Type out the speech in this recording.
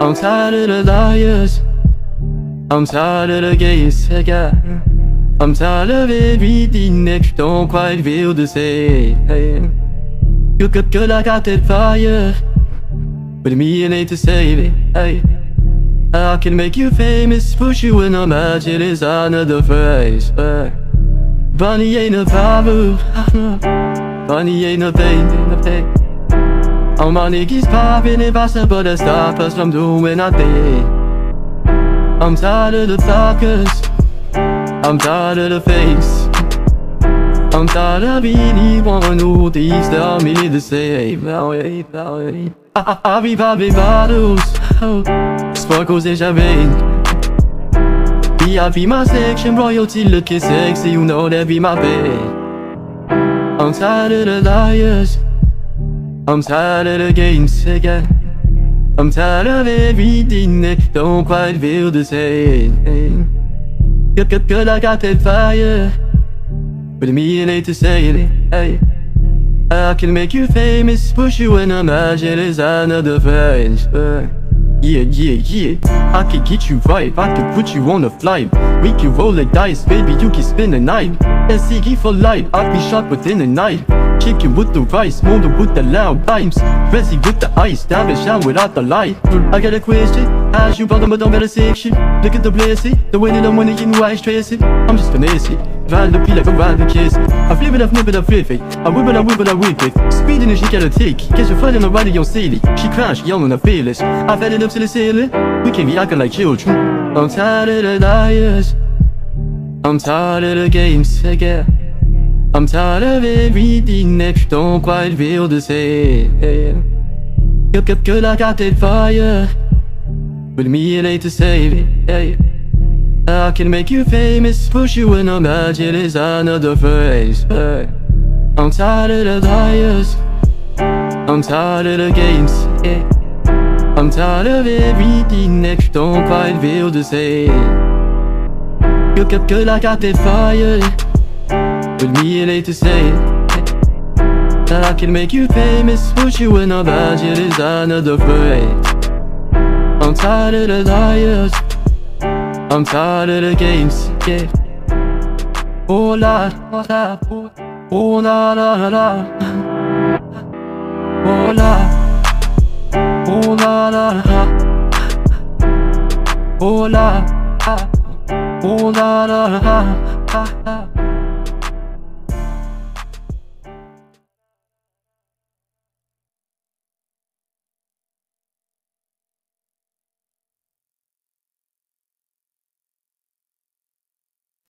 I'm tired of the liars. I'm tired of the gays again. I'm tired of everything that you don't quite feel to say. Hey. You could good, I got that fire. But me, it ain't to save it. I can make you famous, push you in a match, it is another phrase. Hey. Bunny ain't a babu. Bunny ain't a pain in the pain. All my niggas popping it possible to stop us from doing our thing. I'm tired of the talkers. I'm tired of the face. I'm tired of anyone who thinks tell me to say, Valley, Valley. I be popping bottles. Oh, sparkles and champagne. VIP my section, royalty looking sexy, you know that be my bed. I'm tired of the liars. I'm tired of the games again. I'm tired of everything that don't quite feel the same. Good, good, good, I got that fire. But me, it ain't to say it. Hey. I can make you famous, push you in a magic is another phase. Uh, yeah, yeah, yeah. I can get you right, I can put you on a flight. We can roll the dice, baby, you can spin the night. And SCG for life, I'll be shot within the night. Chicken with the rice, molded with the loud rhymes. Resi with the ice, it, shine without the light. I got a question, as you bottom but don't better section. Look at the blessing, the way that I'm winning, you I stress it. I'm just finesse it, ride the like a ride the kiss. I flip it, I flip it, I flip it. I whip it, I whip it, I whip it. Speeding and she got a tick. Catch Guess you're fighting already, you're silly. She crash, yelling, I feel it. I've had it up to the ceiling. We can't be acting like children. I'm tired of the liars. I'm tired of the games again. I'm tired of everything that you don't quite feel to say. Good, good, good, I got that fire. With me, it to save it. Hey. I can make you famous, push you in a magic is another phrase. Hey. I'm tired of the liars. I'm tired of the games. Yeah. I'm tired of everything that you don't quite feel to say. Good, good, good, I got that fire. Me it ain't to say it That I can make you famous. Push you in a budget is another phrase. I'm tired of the liars. I'm tired of the games, yeah. Oh la, la, oh la la la Oh la, oh la la la. Oh la, oh la la la